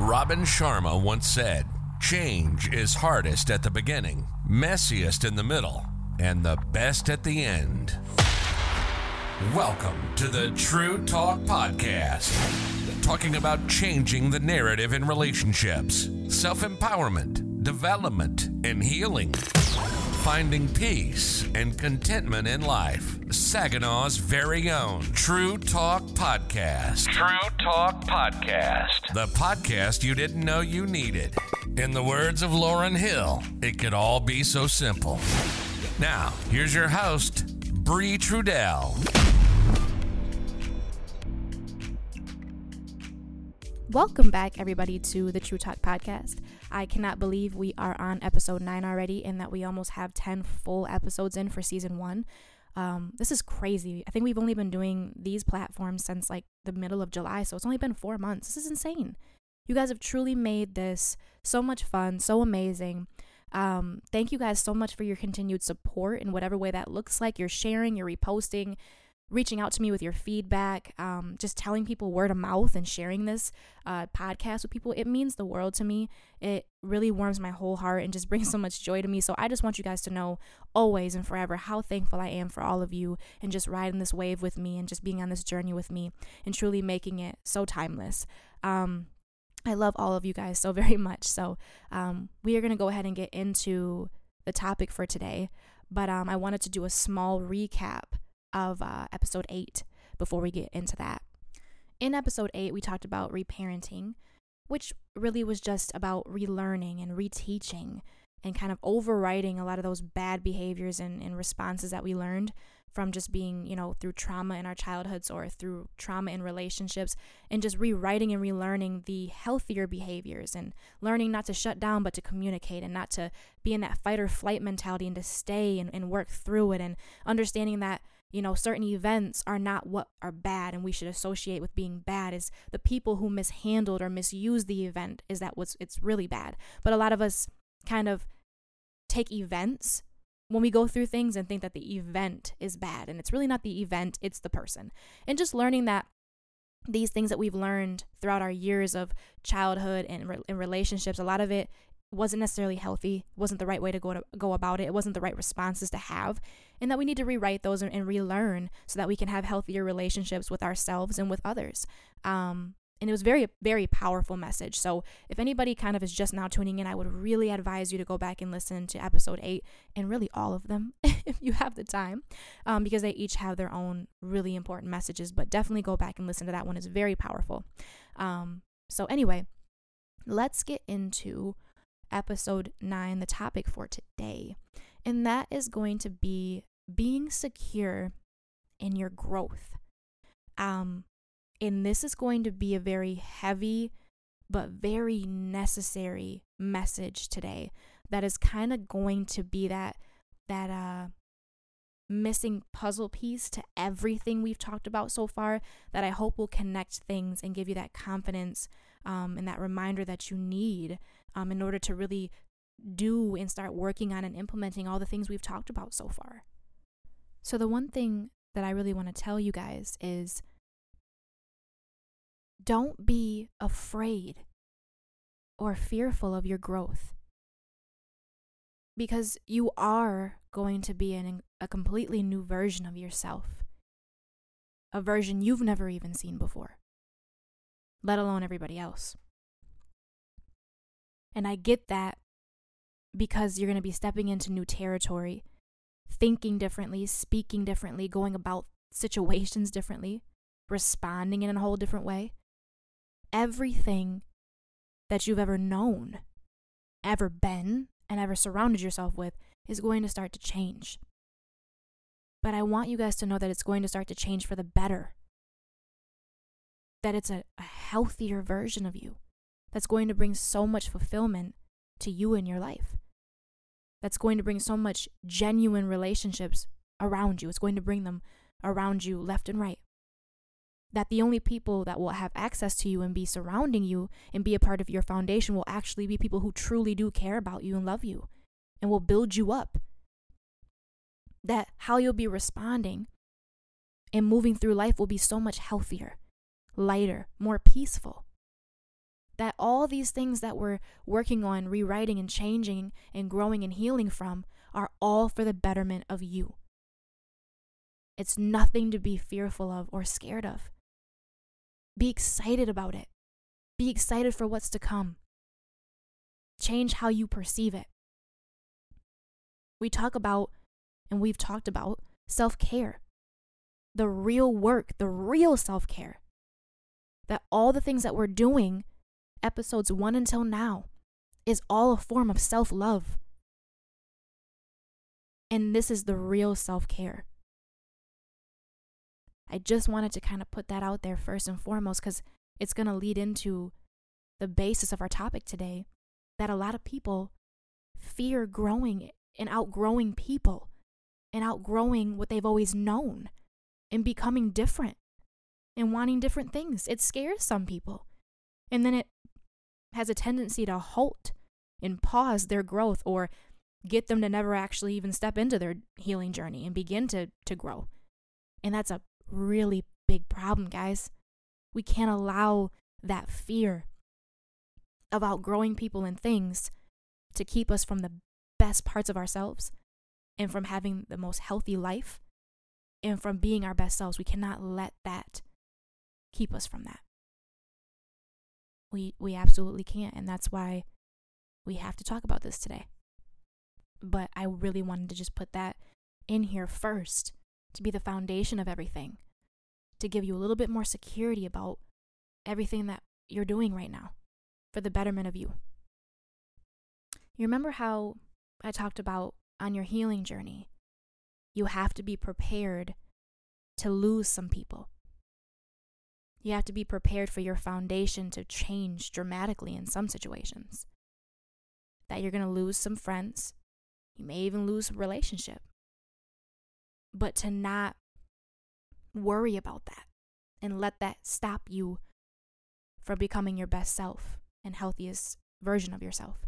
Robin Sharma once said, Change is hardest at the beginning, messiest in the middle, and the best at the end. Welcome to the True Talk Podcast, talking about changing the narrative in relationships, self empowerment, development, and healing. Finding peace and contentment in life. Saginaw's very own True Talk Podcast. True Talk Podcast. The podcast you didn't know you needed. In the words of Lauryn Hill, it could all be so simple. Now, here's your host, Bree Trudell. Welcome back, everybody, to the True Talk Podcast. I cannot believe we are on episode nine already and that we almost have 10 full episodes in for season one. Um, this is crazy. I think we've only been doing these platforms since like the middle of July, so it's only been four months. This is insane. You guys have truly made this so much fun, so amazing. Um, thank you guys so much for your continued support in whatever way that looks like. You're sharing, you're reposting, reaching out to me with your feedback, um, just telling people word of mouth and sharing this uh, podcast with people. It means the world to me. It really warms my whole heart and just brings so much joy to me. So I just want you guys to know always and forever how thankful I am for all of you and just riding this wave with me and just being on this journey with me and truly making it so timeless. Um, I love all of you guys so very much. So um, we are going to go ahead and get into the topic for today. But um, I wanted to do a small recap of uh, episode eight before we get into that. In episode eight, we talked about reparenting, which really was just about relearning and reteaching and kind of overriding a lot of those bad behaviors and, and responses that we learned from just being, you know, through trauma in our childhoods or through trauma in relationships and just rewriting and relearning the healthier behaviors and learning not to shut down but to communicate and not to be in that fight or flight mentality and to stay and, and work through it and understanding that you know, certain events are not what are bad and we should associate with being bad is the people who mishandled or misused the event is that what's it's really bad. But a lot of us kind of take events when we go through things and think that the event is bad and it's really not the event, it's the person. And just learning that these things that we've learned throughout our years of childhood and, and relationships, a lot of it wasn't necessarily healthy, wasn't the right way to go to go about it, it wasn't the right responses to have, and that we need to rewrite those and, and relearn so that we can have healthier relationships with ourselves and with others. Um, and it was very very powerful message. So if anybody kind of is just now tuning in, I would really advise you to go back and listen to episode eight and really all of them if you have the time, um, because they each have their own really important messages. But definitely go back and listen to that one; it's very powerful. Um, so anyway, let's get into episode nine, the topic for today. And that is going to be being secure in your growth. Um, and this is going to be a very heavy but very necessary message today that is kind of going to be that that uh missing puzzle piece to everything we've talked about so far that I hope will connect things and give you that confidence um, and that reminder that you need um, in order to really do and start working on and implementing all the things we've talked about so far. So, the one thing that I really want to tell you guys is don't be afraid or fearful of your growth because you are going to be in a completely new version of yourself, a version you've never even seen before, let alone everybody else. And I get that because you're going to be stepping into new territory, thinking differently, speaking differently, going about situations differently, responding in a whole different way. Everything that you've ever known, ever been, and ever surrounded yourself with is going to start to change. But I want you guys to know that it's going to start to change for the better. That it's a, a healthier version of you that's going to bring so much fulfillment to you in your life. That's going to bring so much genuine relationships around you. It's going to bring them around you left and right. That the only people that will have access to you and be surrounding you and be a part of your foundation will actually be people who truly do care about you and love you and will build you up. That how you'll be responding and moving through life will be so much healthier, lighter, more peaceful that all these things that we're working on, rewriting and changing and growing and healing from are all for the betterment of you. It's nothing to be fearful of or scared of. Be excited about it. Be excited for what's to come. Change how you perceive it. We talk about, and we've talked about, self care. The real work, the real self care. That all the things that we're doing, episodes one until now, is all a form of self love. And this is the real self care. I just wanted to kind of put that out there first and foremost because it's going to lead into the basis of our topic today that a lot of people fear growing and outgrowing people and outgrowing what they've always known and becoming different and wanting different things. It scares some people. And then it has a tendency to halt and pause their growth or get them to never actually even step into their healing journey and begin to, to grow. And that's a really big problem, guys. We can't allow that fear of outgrowing people and things to keep us from the best parts of ourselves and from having the most healthy life and from being our best selves. We cannot let that keep us from that. We we absolutely can't and that's why we have to talk about this today. But I really wanted to just put that in here first to be the foundation of everything, to give you a little bit more security about everything that you're doing right now for the betterment of you. You remember how I talked about on your healing journey, you have to be prepared to lose some people. You have to be prepared for your foundation to change dramatically in some situations. That you're going to lose some friends. You may even lose a relationship but to not worry about that and let that stop you from becoming your best self and healthiest version of yourself.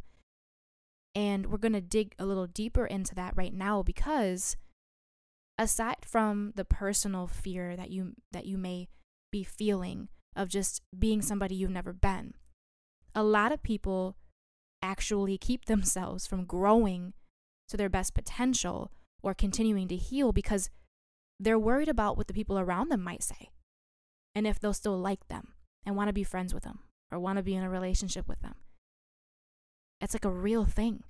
And we're going to dig a little deeper into that right now because aside from the personal fear that you that you may be feeling of just being somebody you've never been, a lot of people actually keep themselves from growing to their best potential or continuing to heal because they're worried about what the people around them might say and if they'll still like them and want to be friends with them or want to be in a relationship with them. It's like a real thing.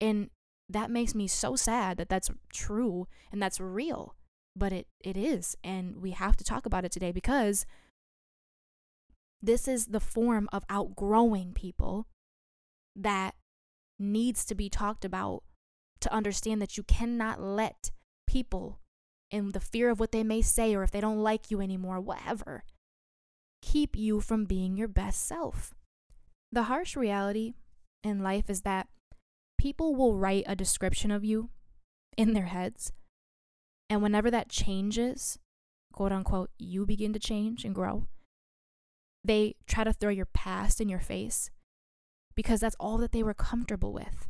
And that makes me so sad that that's true and that's real, but it, it is. And we have to talk about it today because this is the form of outgrowing people that needs to be talked about to understand that you cannot let people in the fear of what they may say or if they don't like you anymore, whatever, keep you from being your best self. The harsh reality in life is that people will write a description of you in their heads. And whenever that changes, quote unquote, you begin to change and grow, they try to throw your past in your face because that's all that they were comfortable with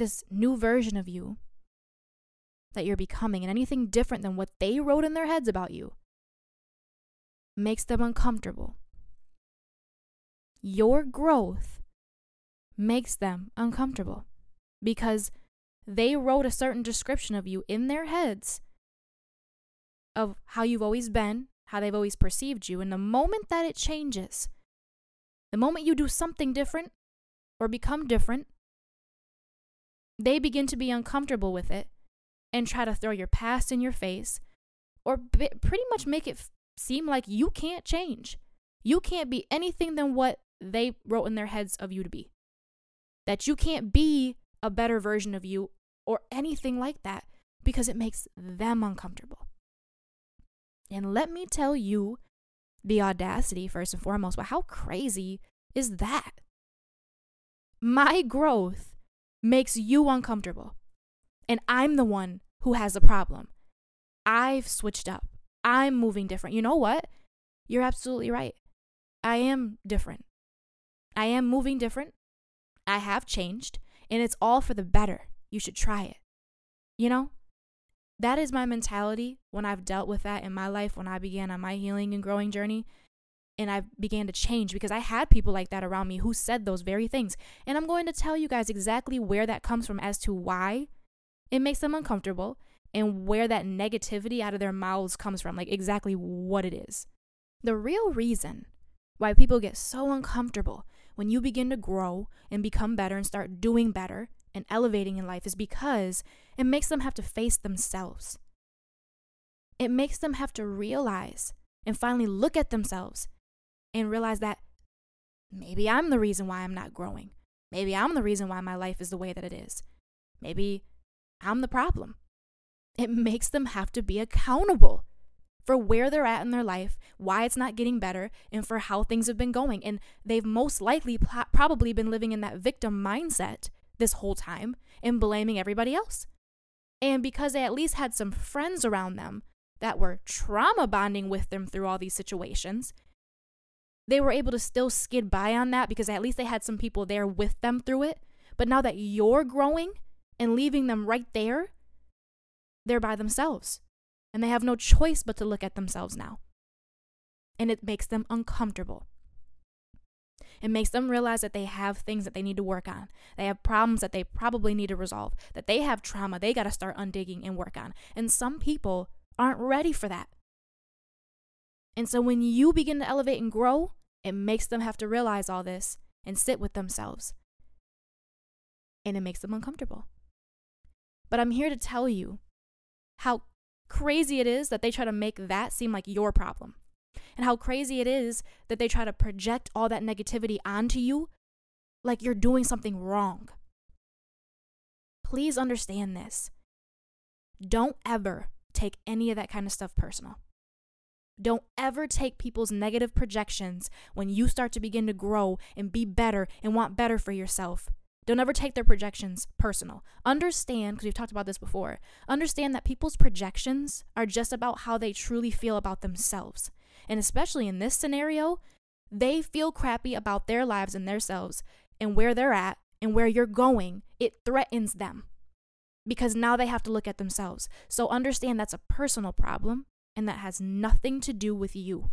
this new version of you that you're becoming and anything different than what they wrote in their heads about you makes them uncomfortable. Your growth makes them uncomfortable because they wrote a certain description of you in their heads of how you've always been, how they've always perceived you. And the moment that it changes, the moment you do something different or become different, they begin to be uncomfortable with it and try to throw your past in your face or b- pretty much make it f- seem like you can't change. You can't be anything than what they wrote in their heads of you to be. That you can't be a better version of you or anything like that because it makes them uncomfortable. And let me tell you the audacity, first and foremost, but how crazy is that? My growth makes you uncomfortable. And I'm the one who has the problem. I've switched up. I'm moving different. You know what? You're absolutely right. I am different. I am moving different. I have changed, and it's all for the better. You should try it. You know? That is my mentality when I've dealt with that in my life when I began on my healing and growing journey. and I began to change because I had people like that around me who said those very things. And I'm going to tell you guys exactly where that comes from as to why it makes them uncomfortable and where that negativity out of their mouths comes from, like exactly what it is. The real reason why people get so uncomfortable when you begin to grow and become better and start doing better and elevating in life is because it makes them have to face themselves. It makes them have to realize and finally look at themselves and realize that maybe I'm the reason why I'm not growing. Maybe I'm the reason why my life is the way that it is. Maybe I'm the problem. It makes them have to be accountable for where they're at in their life, why it's not getting better, and for how things have been going. And they've most likely pl- probably been living in that victim mindset this whole time and blaming everybody else. And because they at least had some friends around them that were trauma bonding with them through all these situations, they were able to still skid by on that because at least they had some people there with them through it. But now that you're growing and leaving them right there, they're by themselves. And they have no choice but to look at themselves now. And it makes them uncomfortable. It makes them realize that they have things that they need to work on. They have problems that they probably need to resolve, that they have trauma they got to start undigging and work on. And some people aren't ready for that. And so when you begin to elevate and grow, it makes them have to realize all this and sit with themselves. And it makes them uncomfortable. But I'm here to tell you how crazy it is that they try to make that seem like your problem. And how crazy it is that they try to project all that negativity onto you like you're doing something wrong. Please understand this. Don't ever take any of that kind of stuff personal. Don't ever take people's negative projections when you start to begin to grow and be better and want better for yourself. Don't ever take their projections personal. Understand, because we've talked about this before, understand that people's projections are just about how they truly feel about themselves. And especially in this scenario, they feel crappy about their lives and themselves and where they're at and where you're going. It threatens them because now they have to look at themselves. So understand that's a personal problem and that has nothing to do with you.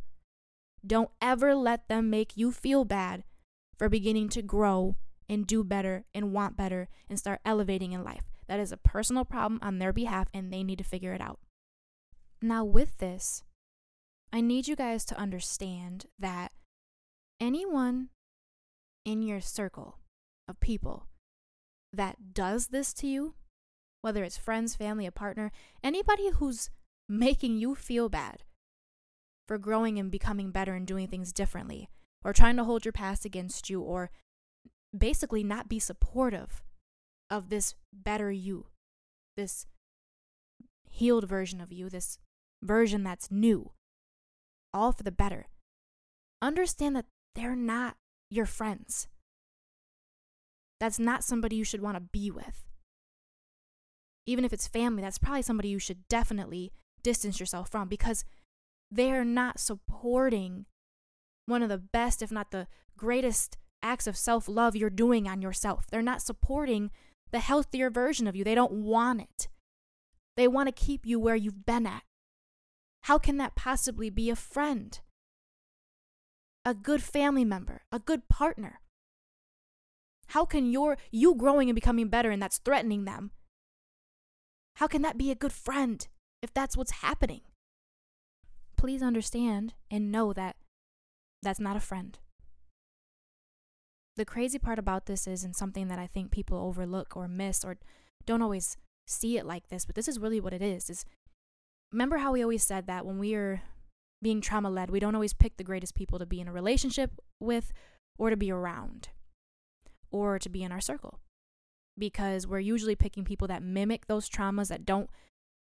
Don't ever let them make you feel bad for beginning to grow and do better and want better and start elevating in life. That is a personal problem on their behalf and they need to figure it out. Now, with this, I need you guys to understand that anyone in your circle of people that does this to you, whether it's friends, family, a partner, anybody who's making you feel bad for growing and becoming better and doing things differently, or trying to hold your past against you, or basically not be supportive of this better you, this healed version of you, this version that's new, all for the better. Understand that they're not your friends. That's not somebody you should want to be with. Even if it's family, that's probably somebody you should definitely distance yourself from because they're not supporting one of the best, if not the greatest acts of self love you're doing on yourself. They're not supporting the healthier version of you. They don't want it. They want to keep you where you've been at. How can that possibly be a friend? A good family member, a good partner? How can your you growing and becoming better and that's threatening them? How can that be a good friend if that's what's happening? Please understand and know that that's not a friend. The crazy part about this is, and something that I think people overlook or miss or don't always see it like this, but this is really what it is, is remember how we always said that when we are being trauma led, we don't always pick the greatest people to be in a relationship with or to be around or to be in our circle. Because we're usually picking people that mimic those traumas that don't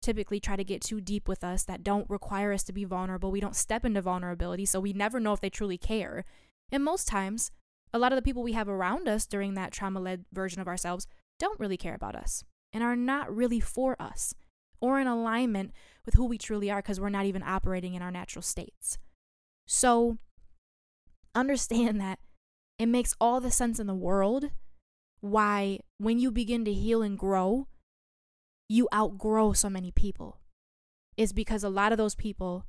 typically try to get too deep with us that don't require us to be vulnerable. We don't step into vulnerability so we never know if they truly care. And most times a lot of the people we have around us during that trauma led version of ourselves don't really care about us and are not really for us or in alignment with who we truly are because we're not even operating in our natural states. So understand that it makes all the sense in the world why, when you begin to heal and grow, you outgrow so many people. Is because a lot of those people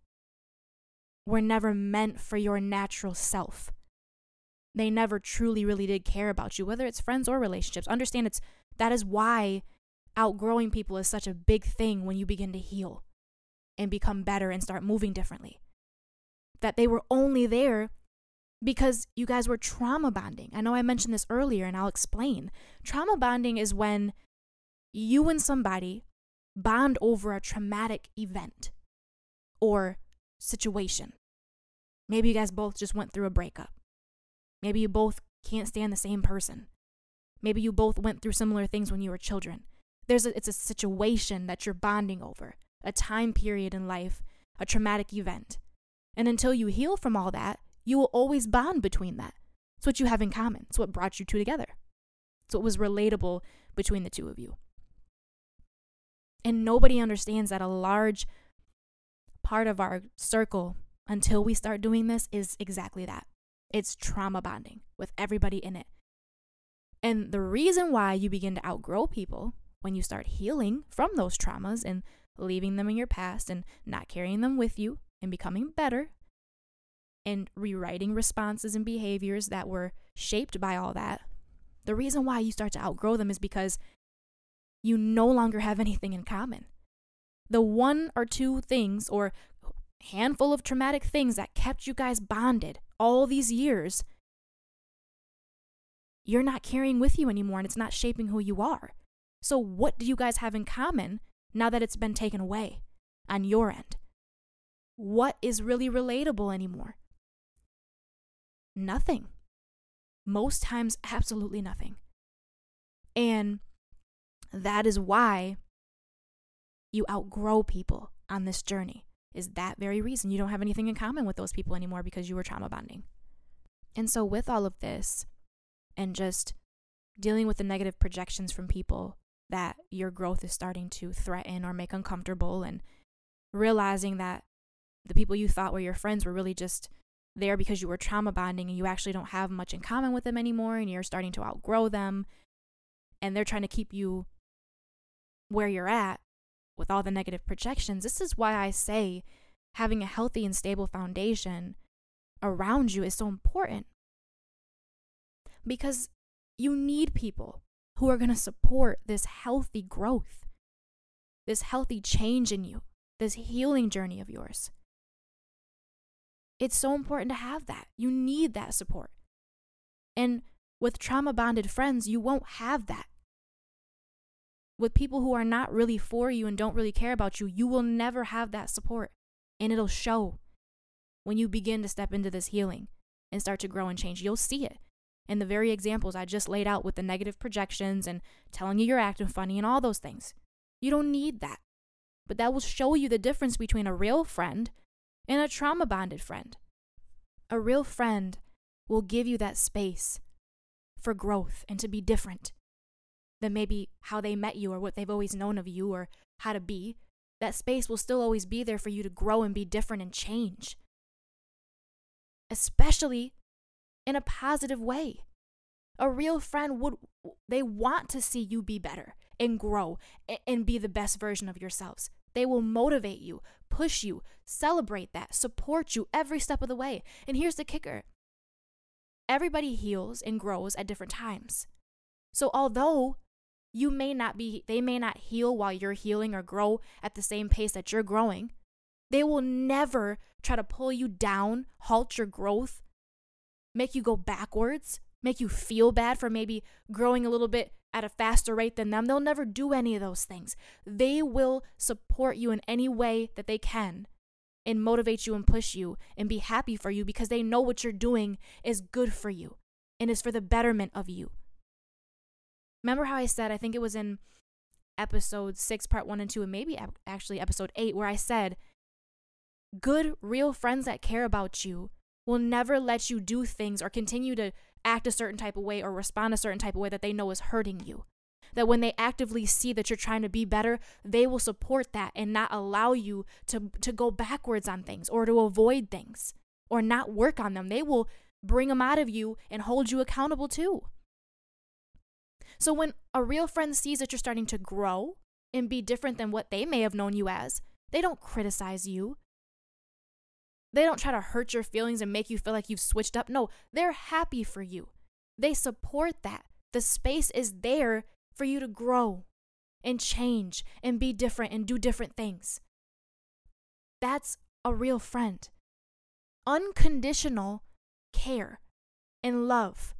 were never meant for your natural self. They never truly, really did care about you, whether it's friends or relationships. Understand it's that is why outgrowing people is such a big thing when you begin to heal and become better and start moving differently. That they were only there because you guys were trauma bonding. I know I mentioned this earlier and I'll explain. Trauma bonding is when you and somebody bond over a traumatic event or situation. Maybe you guys both just went through a breakup. Maybe you both can't stand the same person. Maybe you both went through similar things when you were children. There's a, it's a situation that you're bonding over, a time period in life, a traumatic event. And until you heal from all that, you will always bond between that. It's what you have in common. It's what brought you two together. It's what was relatable between the two of you. And nobody understands that a large part of our circle until we start doing this is exactly that it's trauma bonding with everybody in it. And the reason why you begin to outgrow people when you start healing from those traumas and leaving them in your past and not carrying them with you and becoming better and rewriting responses and behaviors that were shaped by all that, the reason why you start to outgrow them is because you no longer have anything in common. The one or two things or handful of traumatic things that kept you guys bonded all these years, you're not carrying with you anymore and it's not shaping who you are. So, what do you guys have in common now that it's been taken away on your end? What is really relatable anymore? Nothing. Most times, absolutely nothing. And that is why you outgrow people on this journey is that very reason you don't have anything in common with those people anymore because you were trauma bonding. And so, with all of this and just dealing with the negative projections from people that your growth is starting to threaten or make uncomfortable, and realizing that the people you thought were your friends were really just there because you were trauma bonding and you actually don't have much in common with them anymore and you're starting to outgrow them and they're trying to keep you where you're at with all the negative projections. This is why I say having a healthy and stable foundation around you is so important. Because you need people who are going to support this healthy growth, this healthy change in you, this healing journey of yours. It's so important to have that. You need that support. And with trauma bonded friends, you won't have that with people who are not really for you and don't really care about you, you will never have that support. And it'll show when you begin to step into this healing and start to grow and change. You'll see it in the very examples I just laid out with the negative projections and telling you you're acting funny and all those things. You don't need that. But that will show you the difference between a real friend and a trauma bonded friend. A real friend will give you that space for growth and to be different than maybe how they met you or what they've always known of you or how to be, that space will still always be there for you to grow and be different and change. Especially in a positive way. A real friend would, they want to see you be better and grow and be the best version of yourselves. They will motivate you, push you, celebrate that, support you every step of the way. And here's the kicker everybody heals and grows at different times. So, although you may not be they may not heal while you're healing or grow at the same pace that you're growing they will never try to pull you down halt your growth make you go backwards make you feel bad for maybe growing a little bit at a faster rate than them. They'll never do any of those things. They will support you in any way that they can and motivate you and push you and be happy for you because they know what you're doing is good for you and is for the betterment of you. Remember how I said, I think it was in episode six, part one and two, and maybe actually episode eight, where I said, good, real friends that care about you will never let you do things or continue to act a certain type of way or respond a certain type of way that they know is hurting you. That when they actively see that you're trying to be better, they will support that and not allow you to, to go backwards on things or to avoid things or not work on them. They will bring them out of you and hold you accountable too. So when a real friend sees that you're starting to grow and be different than what they may have known you as, they don't criticize you. They don't try to hurt your feelings and make you feel like you've switched up. No, they're happy for you. They support that. The space is there for you to grow and change and be different and do different things. That's a real friend. Unconditional care and love.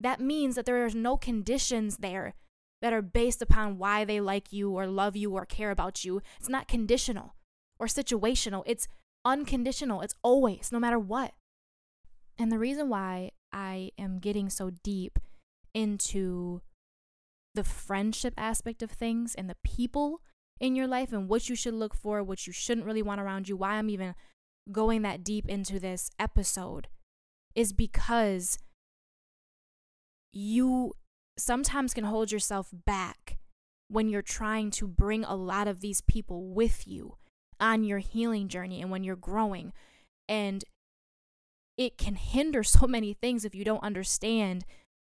That means that there are no conditions there that are based upon why they like you or love you or care about you. It's not conditional or situational. It's unconditional. It's always, no matter what. And the reason why I am getting so deep into the friendship aspect of things and the people in your life and what you should look for, what you shouldn't really want around you, why I'm even going that deep into this episode is because you sometimes can hold yourself back when you're trying to bring a lot of these people with you on your healing journey and when you're growing. And it can hinder so many things if you don't understand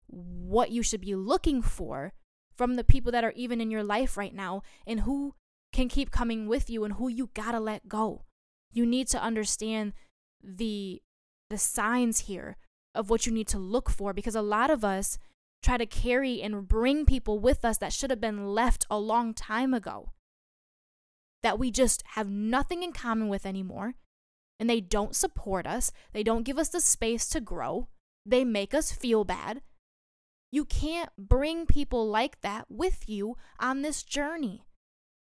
what you should be looking for from the people that are even in your life right now and who can keep coming with you and who you gotta let go. You need to understand the the signs here of what you need to look for because a lot of us try to carry and bring people with us that should have been left a long time ago. That we just have nothing in common with anymore. And they don't support us. They don't give us the space to grow. They make us feel bad. You can't bring people like that with you on this journey.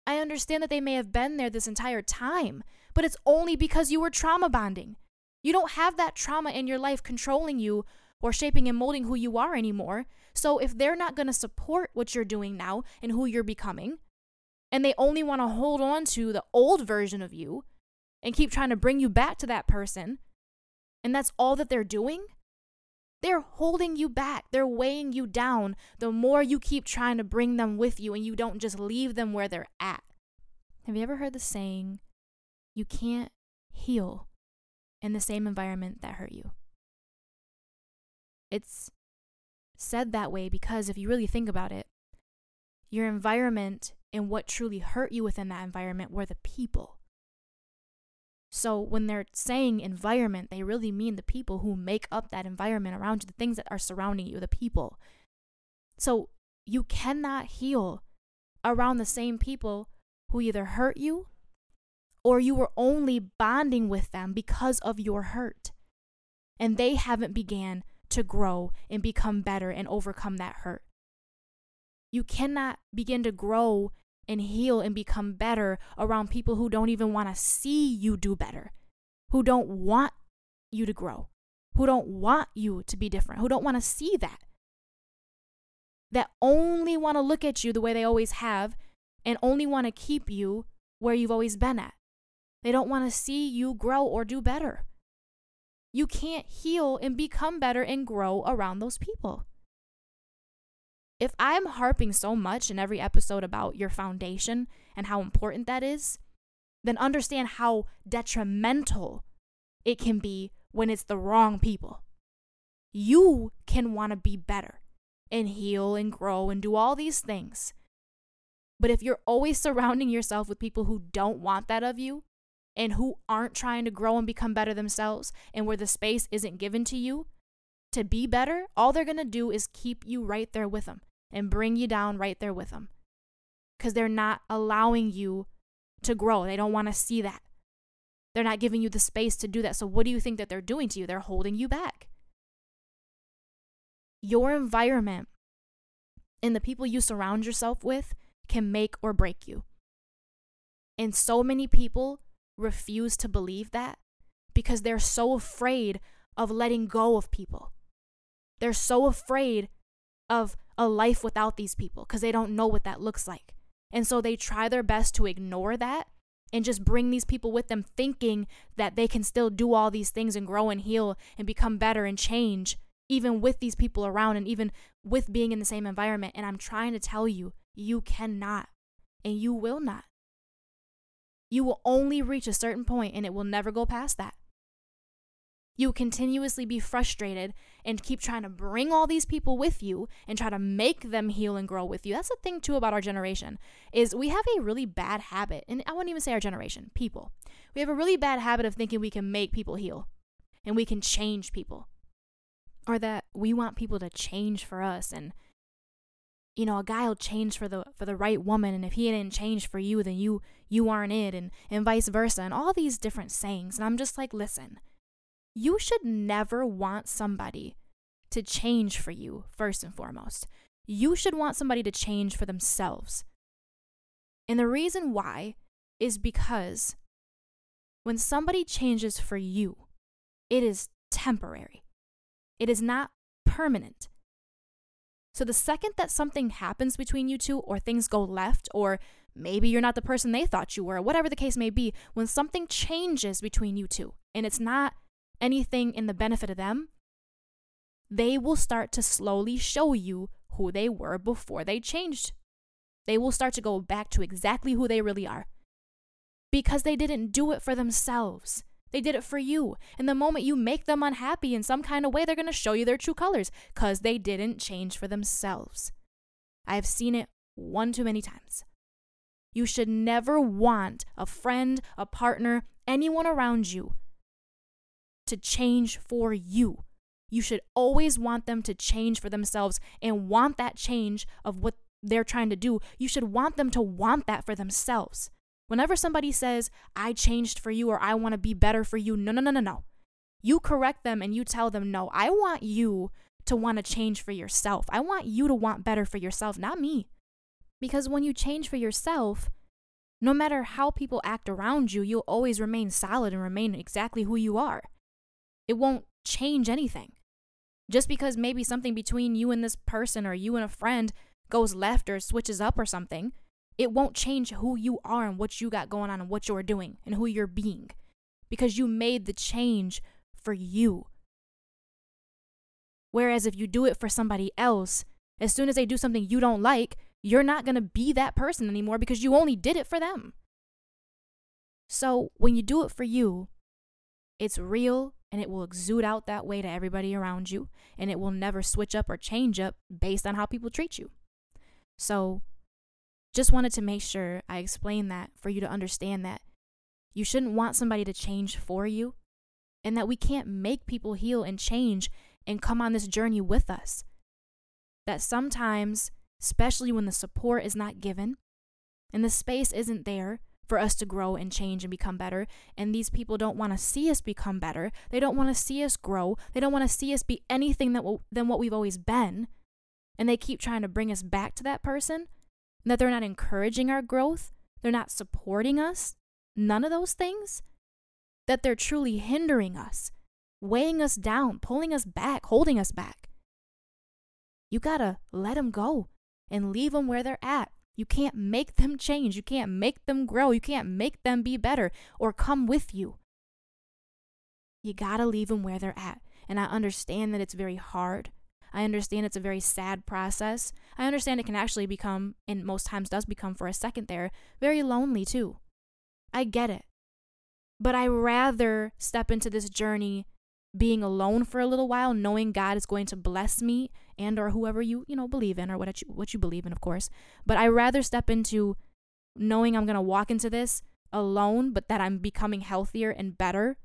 I understand that they may have been there this entire time, but it's only because you were trauma bonding. You don't have that trauma in your life controlling you or shaping and molding who you are anymore. So if they're not going to support what you're doing now and who you're becoming, and they only want to hold on to the old version of you and keep trying to bring you back to that person, and that's all that they're doing, they're holding you back. They're weighing you down the more you keep trying to bring them with you and you don't just leave them where they're at. Have you ever heard the saying, you can't heal in the same environment that hurt you? It's said that way because if you really think about it, your environment and what truly hurt you within that environment were the people. So when they're saying environment, they really mean the people who make up that environment around you, the things that are surrounding you, the people. So you cannot heal around the same people who either hurt you or you were only bonding with them because of your hurt. And they haven't began to grow and become better and overcome that hurt. You cannot begin to grow and heal and become better around people who don't even want to see you do better, who don't want you to grow, who don't want you to be different, who don't want to see that. That only want to look at you the way they always have and only want to keep you where you've always been at. They don't want to see you grow or do better. You can't heal and become better and grow around those people if I'm harping so much in every episode about your foundation and how important that is, then understand how detrimental it can be when it's the wrong people. You can want to be better and heal and grow and do all these things. But if you're always surrounding yourself with people who don't want that of you and who aren't trying to grow and become better themselves and where the space isn't given to you, to be better, all they're going to do is keep you right there with them and bring you down right there with them because they're not allowing you to grow. They don't want to see that. They're not giving you the space to do that. So, what do you think that they're doing to you? They're holding you back. Your environment and the people you surround yourself with can make or break you. And so many people refuse to believe that because they're so afraid of letting go of people. They're so afraid of a life without these people because they don't know what that looks like. And so they try their best to ignore that and just bring these people with them, thinking that they can still do all these things and grow and heal and become better and change, even with these people around and even with being in the same environment. And I'm trying to tell you, you cannot and you will not. You will only reach a certain point and it will never go past that. You continuously be frustrated and keep trying to bring all these people with you and try to make them heal and grow with you. That's the thing too about our generation is we have a really bad habit, and I wouldn't even say our generation, people. We have a really bad habit of thinking we can make people heal and we can change people. Or that we want people to change for us and you know, a guy will change for the for the right woman and if he didn't change for you, then you you aren't it and and vice versa and all these different sayings. And I'm just like, listen, you should never want somebody to change for you first and foremost. You should want somebody to change for themselves. And the reason why is because when somebody changes for you, it is temporary. It is not permanent. So the second that something happens between you two, or things go left, or maybe you're not the person they thought you were, or whatever the case may be, when something changes between you two and it's not anything in the benefit of them, they will start to slowly show you who they were before they changed. They will start to go back to exactly who they really are because they didn't do it for themselves. They did it for you. And the moment you make them unhappy in some kind of way, they're going to show you their true colors because they didn't change for themselves. I have seen it one too many times. You should never want a friend, a partner, anyone around you to change for you. You should always want them to change for themselves and want that change of what they're trying to do. You should want them to want that for themselves. Whenever somebody says, I changed for you or I want to be better for you, no, no, no, no, no. You correct them and you tell them, no, I want you to want to change for yourself. I want you to want better for yourself, not me. Because when you change for yourself, no matter how people act around you, you'll always remain solid and remain exactly who you are. It won't change anything. Just because maybe something between you and this person or you and a friend goes left or switches up or something, it won't change who you are and what you got going on and what you're doing and who you're being because you made the change for you. Whereas if you do it for somebody else, as soon as they do something you don't like, you're not going to be that person anymore because you only did it for them. So when you do it for you, it's real and it will exude out that way to everybody around you and it will never switch up or change up based on how people treat you. So just wanted to make sure I explained that for you to understand that you shouldn't want somebody to change for you and that we can't make people heal and change and come on this journey with us. That sometimes, especially when the support is not given and the space isn't there for us to grow and change and become better, and these people don't want to see us become better, they don't want to see us grow, they don't want to see us be anything that w- than what we've always been, and they keep trying to bring us back to that person, that they're not encouraging our growth, they're not supporting us, none of those things, that they're truly hindering us, weighing us down, pulling us back, holding us back. You gotta let them go and leave them where they're at. You can't make them change. You can't make them grow. You can't make them be better or come with you. You gotta leave them where they're at. And I understand that it's very hard I understand it's a very sad process. I understand it can actually become, and most times does become for a second there, very lonely too. I get it. But I rather step into this journey being alone for a little while, knowing God is going to bless me and or whoever you, you know, believe in or what you, what you believe in, of course. But I rather step into knowing I'm going to walk into this alone, but that I'm becoming healthier and better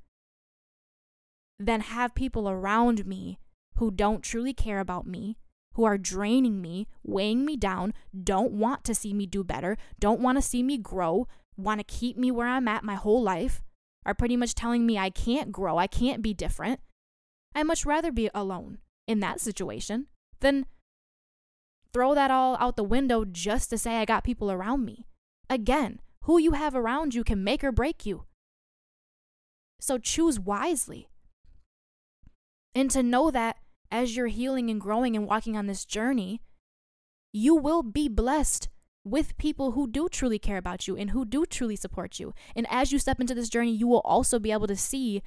than have people around me who don't truly care about me, who are draining me, weighing me down, don't want to see me do better, don't want to see me grow, want to keep me where I'm at my whole life, are pretty much telling me I can't grow, I can't be different. I'd much rather be alone in that situation than throw that all out the window just to say I got people around me. Again, who you have around you can make or break you. So choose wisely. And to know that as you're healing and growing and walking on this journey, you will be blessed with people who do truly care about you and who do truly support you. And as you step into this journey, you will also be able to see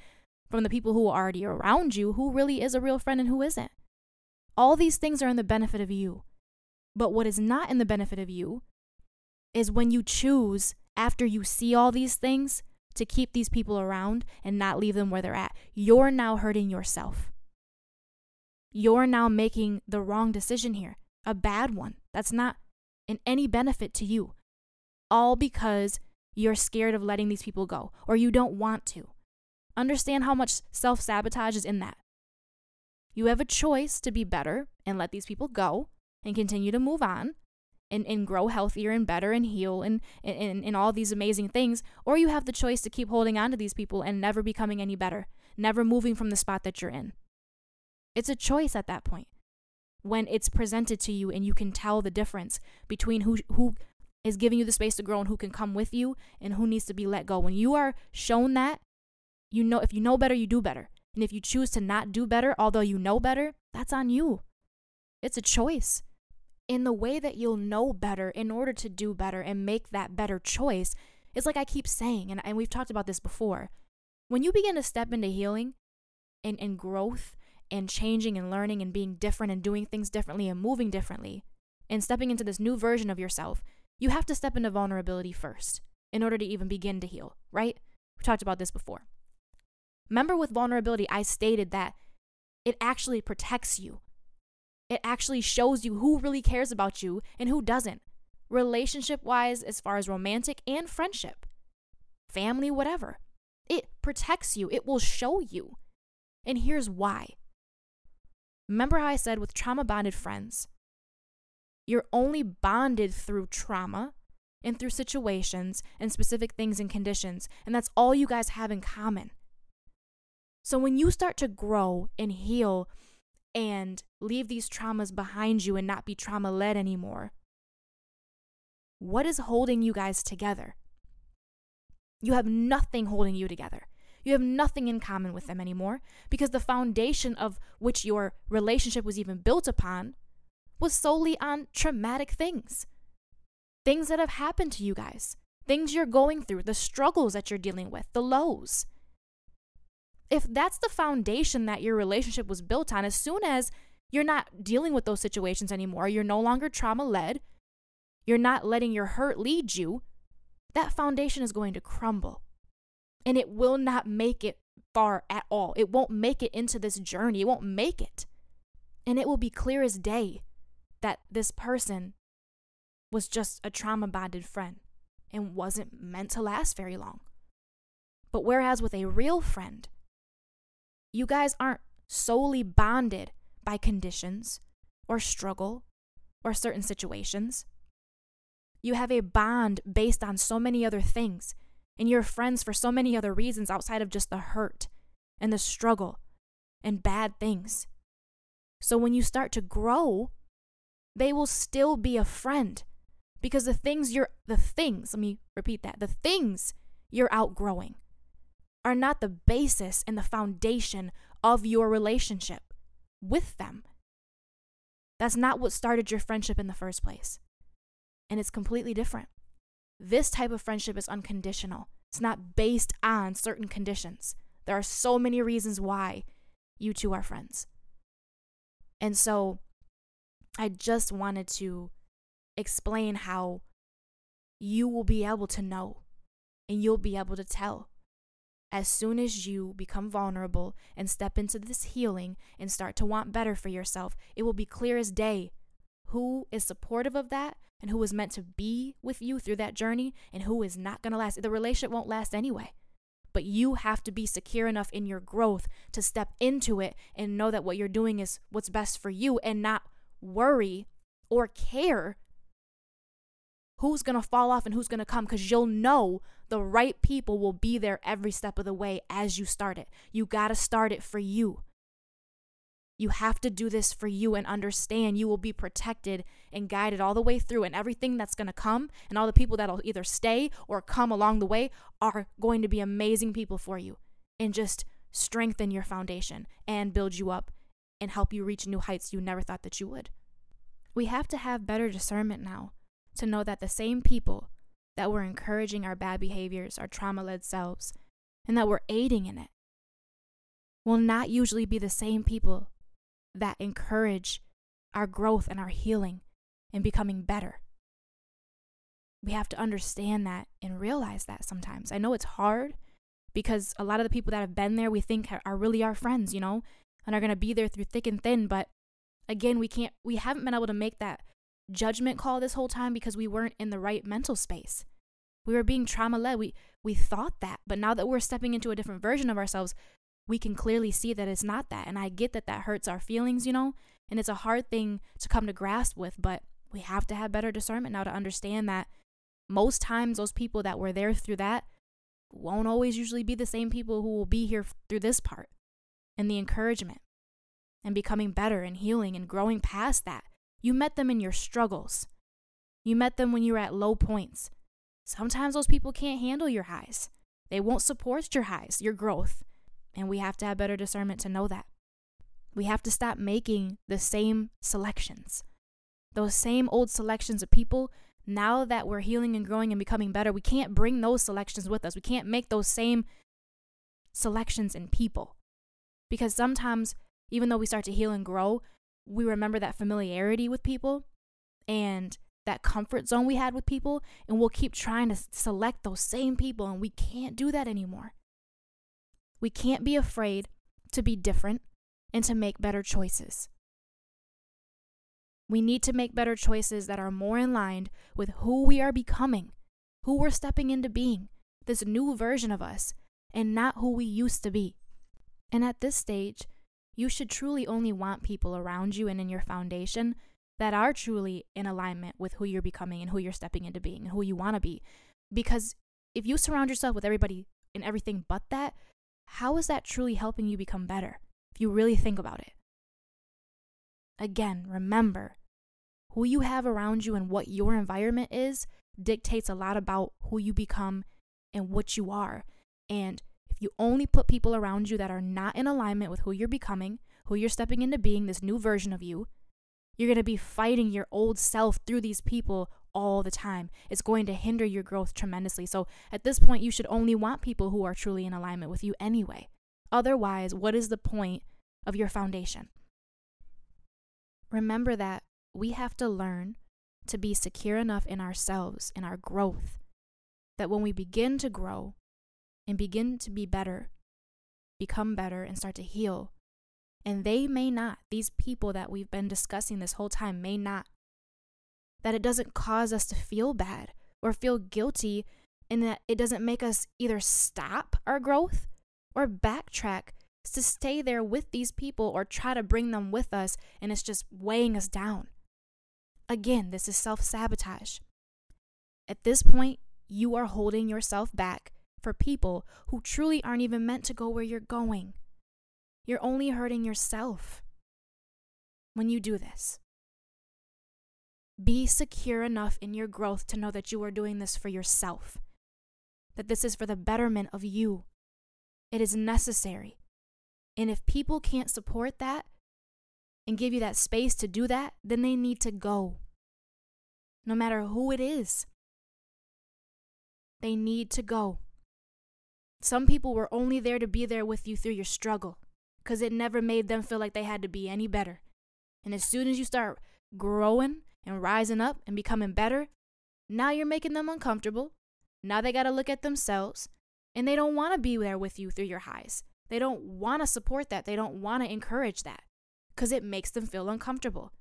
from the people who are already around you who really is a real friend and who isn't. All these things are in the benefit of you. But what is not in the benefit of you is when you choose, after you see all these things, to keep these people around and not leave them where they're at. You're now hurting yourself. You're now making the wrong decision here, a bad one. That's not in any benefit to you. All because you're scared of letting these people go or you don't want to. Understand how much self sabotage is in that. You have a choice to be better and let these people go and continue to move on and, and grow healthier and better and heal and, and, and all these amazing things. Or you have the choice to keep holding on to these people and never becoming any better, never moving from the spot that you're in. It's a choice at that point when it's presented to you and you can tell the difference between who, who is giving you the space to grow and who can come with you and who needs to be let go. When you are shown that, you know if you know better, you do better. And if you choose to not do better, although you know better, that's on you. It's a choice in the way that you'll know better in order to do better and make that better choice, it's like I keep saying, and, and we've talked about this before. When you begin to step into healing and, and growth and changing and learning and being different and doing things differently and moving differently and stepping into this new version of yourself, you have to step into vulnerability first in order to even begin to heal, right? We talked about this before. Remember, with vulnerability, I stated that it actually protects you. It actually shows you who really cares about you and who doesn't, relationship wise, as far as romantic and friendship, family, whatever. It protects you, it will show you. And here's why. Remember how I said with trauma bonded friends, you're only bonded through trauma and through situations and specific things and conditions, and that's all you guys have in common. So when you start to grow and heal and leave these traumas behind you and not be trauma led anymore. What is holding you guys together? You have nothing holding you together. You have nothing in common with them anymore because the foundation of which your relationship was even built upon was solely on traumatic things. Things that have happened to you guys, things you're going through, the struggles that you're dealing with, the lows if that's the foundation that your relationship was built on, as soon as you're not dealing with those situations anymore, you're no longer trauma led, you're not letting your hurt lead you, that foundation is going to crumble. And it will not make it far at all. It won't make it into this journey. It won't make it. And it will be clear as day that this person was just a trauma bonded friend and wasn't meant to last very long. But whereas with a real friend, you guys aren't solely bonded by conditions or struggle or certain situations. You have a bond based on so many other things, and you're friends for so many other reasons outside of just the hurt and the struggle and bad things. So when you start to grow, they will still be a friend because the things you're, the things, let me repeat that, the things you're outgrowing are not the basis and the foundation of your relationship with them. That's not what started your friendship in the first place. And it's completely different. This type of friendship is unconditional, it's not based on certain conditions. There are so many reasons why you two are friends. And so I just wanted to explain how you will be able to know and you'll be able to tell as soon as you become vulnerable and step into this healing and start to want better for yourself, it will be clear as day who is supportive of that and who is meant to be with you through that journey and who is not going to last. The relationship won't last anyway. But you have to be secure enough in your growth to step into it and know that what you're doing is what's best for you and not worry or care who's going to fall off and who's going to come because you'll know the right people will be there every step of the way as you start it. You got to start it for you. You have to do this for you and understand you will be protected and guided all the way through, and everything that's going to come and all the people that'll either stay or come along the way are going to be amazing people for you and just strengthen your foundation and build you up and help you reach new heights you never thought that you would. We have to have better discernment now to know that the same people that we're encouraging our bad behaviors, our trauma led selves, and that we're aiding in it will not usually be the same people that encourage our growth and our healing and becoming better. We have to understand that and realize that sometimes. I know it's hard because a lot of the people that have been there we think are really our friends, you know, and are going to be there through thick and thin. But again, we can't, we haven't been able to make that judgment call this whole time because we weren't in the right mental space. We were being trauma led. We, we thought that. But now that we're stepping into a different version of ourselves, we can clearly see that it's not that. And I get that that hurts our feelings, you know, and it's a hard thing to come to grasp with, but we have to have better discernment now to understand that most times those people that were there through that won't always usually be the same people who will be here through this part and the encouragement and becoming better and healing and growing past that. You met them in your struggles. You met them when you were at low points. Sometimes those people can't handle your highs. They won't support your highs, your growth. And we have to have better discernment to know that. We have to stop making the same selections. Those same old selections of people, now that we're healing and growing and becoming better, we can't bring those selections with us. We can't make those same selections in people. Because sometimes, even though we start to heal and grow, we remember that familiarity with people and that comfort zone we had with people, and we'll keep trying to select those same people, and we can't do that anymore. We can't be afraid to be different and to make better choices. We need to make better choices that are more in line with who we are becoming, who we're stepping into being, this new version of us, and not who we used to be. And at this stage, you should truly only want people around you and in your foundation that are truly in alignment with who you're becoming and who you're stepping into being and who you want to be. Because if you surround yourself with everybody and everything but that, how is that truly helping you become better? If you really think about it. Again, remember who you have around you and what your environment is dictates a lot about who you become and what you are. And you only put people around you that are not in alignment with who you're becoming, who you're stepping into being, this new version of you, you're going to be fighting your old self through these people all the time. It's going to hinder your growth tremendously. So at this point, you should only want people who are truly in alignment with you anyway. Otherwise, what is the point of your foundation? Remember that we have to learn to be secure enough in ourselves, in our growth, that when we begin to grow and begin to be better, become better, and start to heal, and they may not, these people that we've been discussing this whole time may not, that it doesn't cause us to feel bad or feel guilty, and that it doesn't make us either stop our growth or backtrack to stay there with these people or try to bring them with us, and it's just weighing us down. Again, this is self sabotage. At this point, you are holding yourself back for people who truly aren't even meant to go where you're going. You're only hurting yourself when you do this. Be secure enough in your growth to know that you are doing this for yourself, that this is for the betterment of you. It is necessary. And if people can't support that and give you that space to do that, then they need to go. No matter who it is, they need to go. Some people were only there to be there with you through your struggle because it never made them feel like they had to be any better. And as soon as you start growing and rising up and becoming better, now you're making them uncomfortable. Now they got to look at themselves and they don't want to be there with you through your highs. They don't want to support that. They don't want to encourage that because it makes them feel uncomfortable.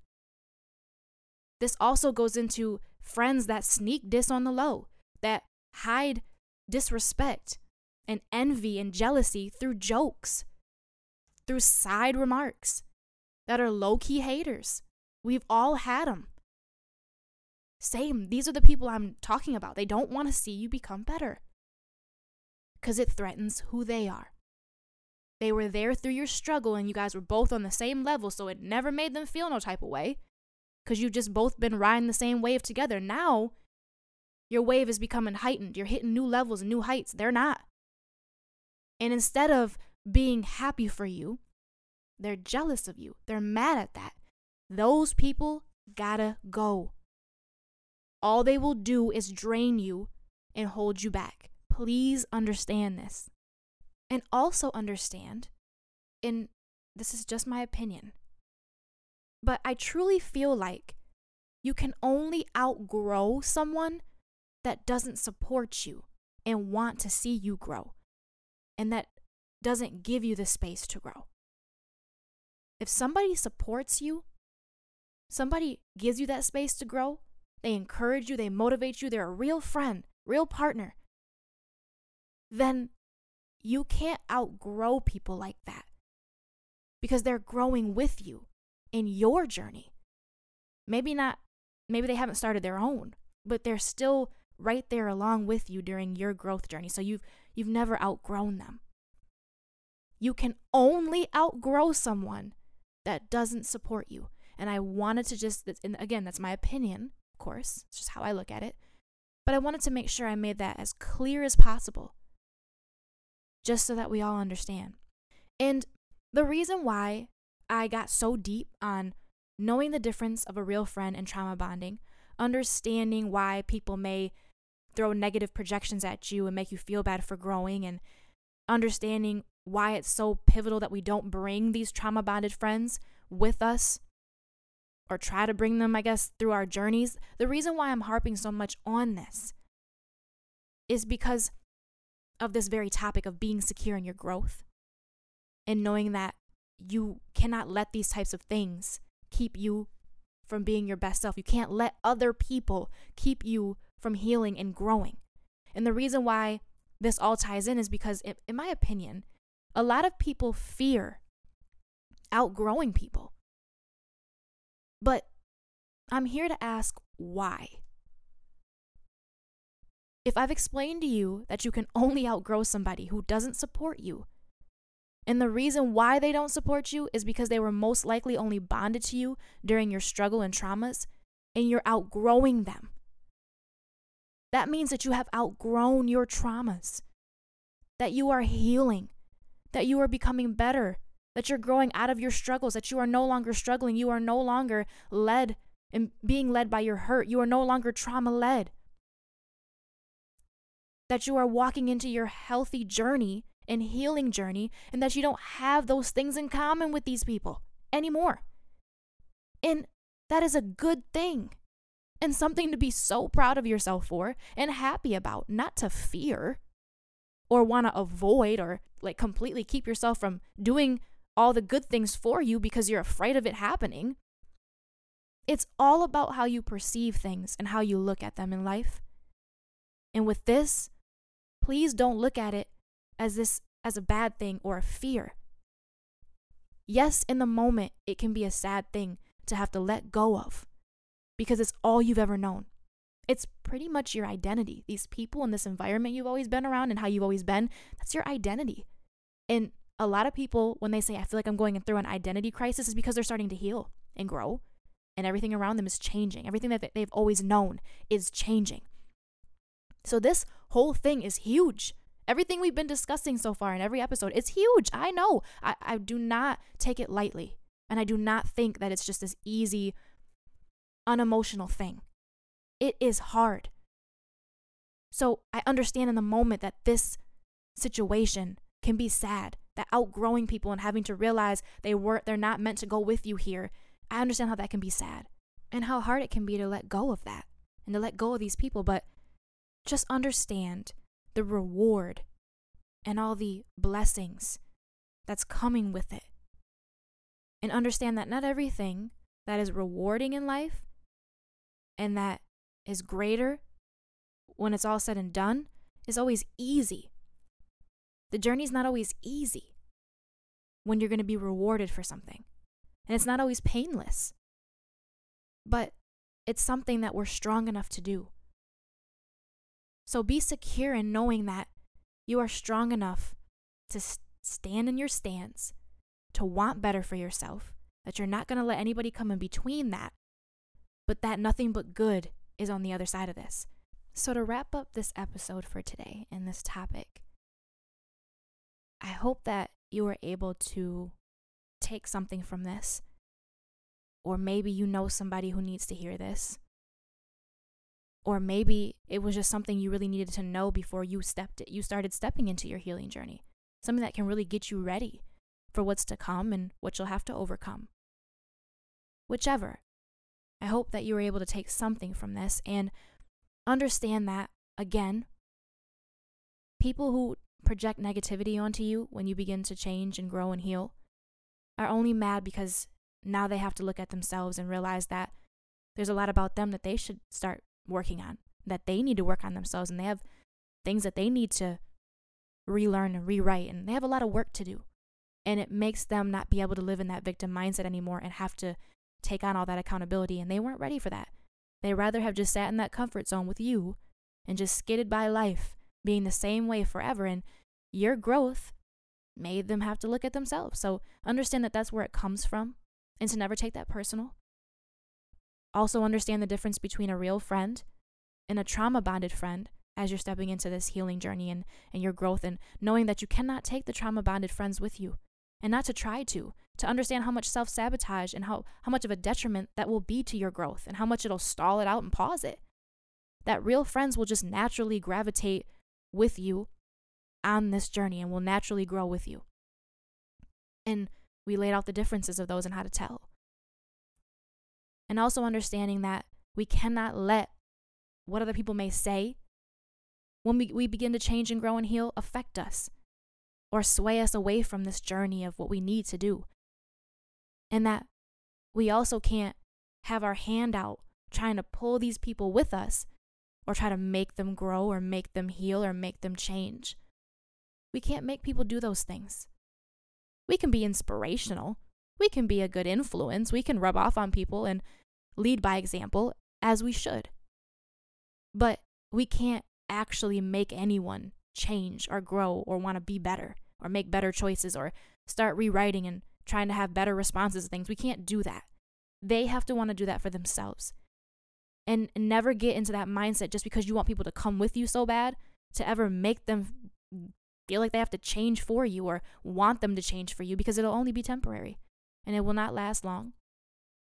This also goes into friends that sneak diss on the low, that hide disrespect and envy and jealousy through jokes through side remarks that are low key haters. We've all had them. Same, these are the people I'm talking about. They don't want to see you become better because it threatens who they are. They were there through your struggle and you guys were both on the same level, so it never made them feel no type of way because you've just both been riding the same wave together. Now, your wave is becoming heightened. You're hitting new levels and new heights. They're not. And instead of being happy for you. They're jealous of you. They're mad at that. Those people gotta go. All they will do is drain you and hold you back. Please understand this. And also understand, and this is just my opinion, but I truly feel like you can only outgrow someone that doesn't support you and want to see you grow. And that doesn't give you the space to grow. If somebody supports you, somebody gives you that space to grow, they encourage you, they motivate you, they're a real friend, real partner, then you can't outgrow people like that because they're growing with you in your journey. Maybe not, maybe they haven't started their own, but they're still right there along with you during your growth journey. So you've you've never outgrown them. You can only outgrow someone that doesn't support you. And I wanted to just and again, that's my opinion, of course. It's just how I look at it. But I wanted to make sure I made that as clear as possible. Just so that we all understand. And the reason why I got so deep on knowing the difference of a real friend and trauma bonding, understanding why people may throw negative projections at you and make you feel bad for growing, and understanding why it's so pivotal that we don't bring these trauma bonded friends with us or try to bring them, I guess, through our journeys. The reason why I'm harping so much on this is because of this very topic of being secure in your growth and knowing that you cannot let these types of things keep you from being your best self. You can't let other people keep you from healing and growing. And the reason why this all ties in is because, in my opinion, a lot of people fear outgrowing people. But I'm here to ask why. If I've explained to you that you can only outgrow somebody who doesn't support you, and the reason why they don't support you is because they were most likely only bonded to you during your struggle and traumas, and you're outgrowing them. That means that you have outgrown your traumas, that you are healing, that you are becoming better, that you're growing out of your struggles, that you are no longer struggling, you are no longer led and being led by your hurt, you are no longer trauma led. That you are walking into your healthy journey and healing journey, and that you don't have those things in common with these people anymore. And that is a good thing and something to be so proud of yourself for and happy about, not to fear or want to avoid or like completely keep yourself from doing all the good things for you because you're afraid of it happening. It's all about how you perceive things and how you look at them in life. And with this, please don't look at it as this as a bad thing or a fear. Yes, in the moment, it can be a sad thing to have to let go of because it's all you've ever known. It's pretty much your identity. These people in this environment you've always been around and how you've always been, that's your identity. And a lot of people, when they say, I feel like I'm going through an identity crisis, is because they're starting to heal and grow, and everything around them is changing. Everything that they've always known is changing. So, this whole thing is huge. Everything we've been discussing so far in every episode, it's huge. I know. I, I do not take it lightly. And I do not think that it's just this easy, unemotional thing. It is hard. So I understand in the moment that this situation can be sad, that outgrowing people and having to realize they weren't they're not meant to go with you here. I understand how that can be sad and how hard it can be to let go of that and to let go of these people, but just understand the reward and all the blessings that's coming with it. And understand that not everything that is rewarding in life and that is greater when it's all said and done is always easy. The journey's not always easy when you're going to be rewarded for something. And it's not always painless. But it's something that we're strong enough to do. So be secure in knowing that you are strong enough to stand in your stance, to want better for yourself, that you're not going to let anybody come in between that, but that nothing but good is on the other side of this. So, to wrap up this episode for today and this topic, I hope that you were able to take something from this. Or maybe you know somebody who needs to hear this. Or maybe it was just something you really needed to know before you stepped you started stepping into your healing journey. Something that can really get you ready for what's to come and what you'll have to overcome. Whichever. I hope that you were able to take something from this and understand that again, people who project negativity onto you when you begin to change and grow and heal are only mad because now they have to look at themselves and realize that there's a lot about them that they should start working on, that they need to work on themselves, and they have things that they need to relearn and rewrite, and they have a lot of work to do. And it makes them not be able to live in that victim mindset anymore and have to take on all that accountability, and they weren't ready for that. They rather have just sat in that comfort zone with you and just skidded by life being the same way forever. And your growth made them have to look at themselves. So understand that that's where it comes from and to never take that personal. Also, understand the difference between a real friend and a trauma bonded friend as you're stepping into this healing journey and, and your growth, and knowing that you cannot take the trauma bonded friends with you and not to try to, to understand how much self sabotage and how, how much of a detriment that will be to your growth and how much it'll stall it out and pause it. That real friends will just naturally gravitate with you on this journey and will naturally grow with you. And we laid out the differences of those and how to tell. And also understanding that we cannot let what other people may say when we, we begin to change and grow and heal affect us or sway us away from this journey of what we need to do. And that we also can't have our hand out trying to pull these people with us or try to make them grow or make them heal or make them change. We can't make people do those things. We can be inspirational. We can be a good influence. We can rub off on people and lead by example, as we should. But we can't actually make anyone change or grow or want to be better or make better choices or start rewriting and trying to have better responses to things. We can't do that. They have to want to do that for themselves. And never get into that mindset just because you want people to come with you so bad to ever make them feel like they have to change for you or want them to change for you because it'll only be temporary and it will not last long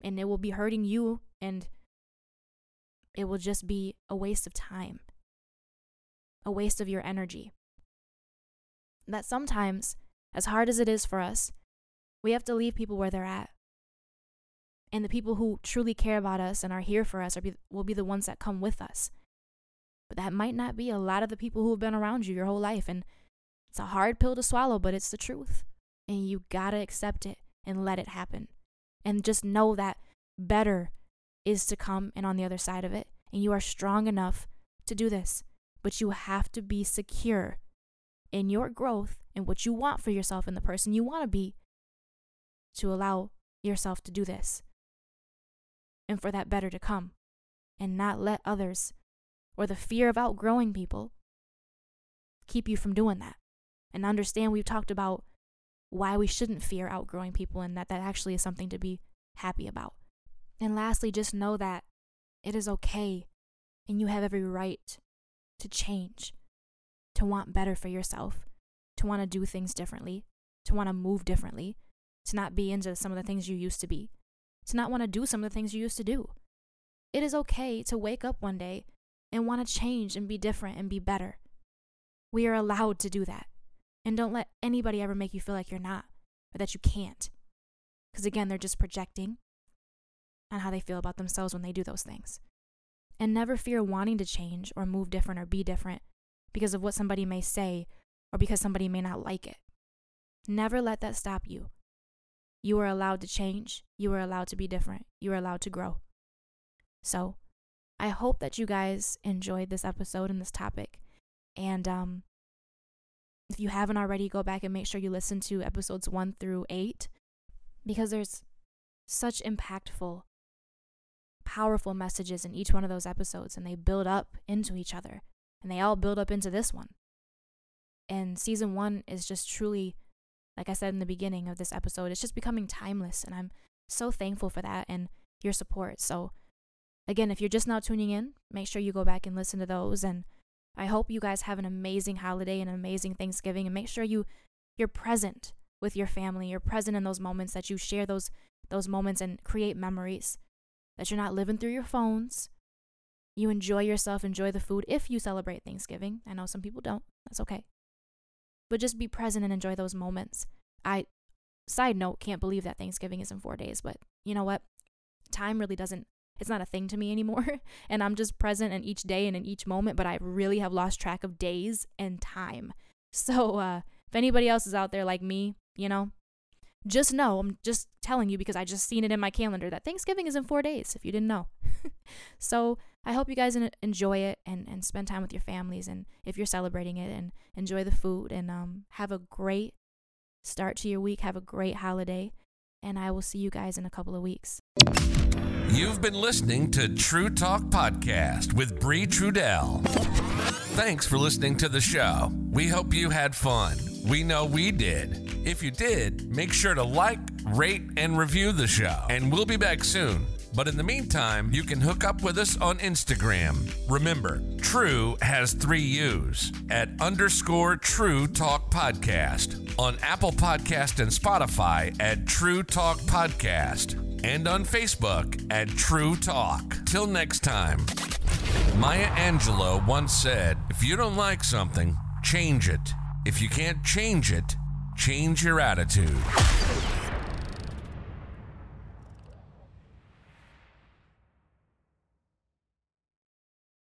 and it will be hurting you and it will just be a waste of time, a waste of your energy. That sometimes, as hard as it is for us, we have to leave people where they're at. And the people who truly care about us and are here for us are be, will be the ones that come with us. But that might not be a lot of the people who have been around you your whole life. And it's a hard pill to swallow, but it's the truth. And you gotta accept it and let it happen. And just know that better is to come and on the other side of it. And you are strong enough to do this. But you have to be secure in your growth and what you want for yourself and the person you want to be to allow yourself to do this and for that better to come and not let others or the fear of outgrowing people keep you from doing that and understand we've talked about why we shouldn't fear outgrowing people and that that actually is something to be happy about. And lastly, just know that it is okay and you have every right to change, to want better for yourself, to want to do things differently, to want to move differently, to not be into some of the things you used to be, to not want to do some of the things you used to do. It is okay to wake up one day and want to change and be different and be better. We are allowed to do that. And don't let anybody ever make you feel like you're not or that you can't. Because again, they're just projecting on how they feel about themselves when they do those things. And never fear wanting to change or move different or be different because of what somebody may say or because somebody may not like it. Never let that stop you. You are allowed to change. You are allowed to be different. You are allowed to grow. So, I hope that you guys enjoyed this episode and this topic. And um, if you haven't already, go back and make sure you listen to episodes one through eight because there's such impactful, powerful messages in each one of those episodes, and they build up into each other, and they all build up into this one. And season one is just truly, like I said in the beginning of this episode, it's just becoming timeless, and I'm so thankful for that and your support. So, again, if you're just now tuning in, make sure you go back and listen to those and I hope you guys have an amazing holiday and an amazing Thanksgiving and make sure you you're present with your family. You're present in those moments that you share those those moments and create memories. That you're not living through your phones. You enjoy yourself, enjoy the food if you celebrate Thanksgiving. I know some people don't. That's okay. But just be present and enjoy those moments. I side note, can't believe that Thanksgiving is in 4 days, but you know what? Time really doesn't it's not a thing to me anymore. and I'm just present in each day and in each moment, but I really have lost track of days and time. So uh, if anybody else is out there like me, you know, just know, I'm just telling you because I just seen it in my calendar that Thanksgiving is in four days, if you didn't know. so I hope you guys enjoy it and, and spend time with your families and if you're celebrating it and enjoy the food and um, have a great start to your week. Have a great holiday. And I will see you guys in a couple of weeks. You've been listening to True Talk Podcast with Bree Trudell. Thanks for listening to the show. We hope you had fun. We know we did. If you did, make sure to like, rate, and review the show. And we'll be back soon. But in the meantime, you can hook up with us on Instagram. Remember, True has three U's at underscore True Talk Podcast, on Apple Podcast and Spotify at True Talk Podcast, and on Facebook at True Talk. Till next time. Maya Angelou once said, If you don't like something, change it. If you can't change it, change your attitude.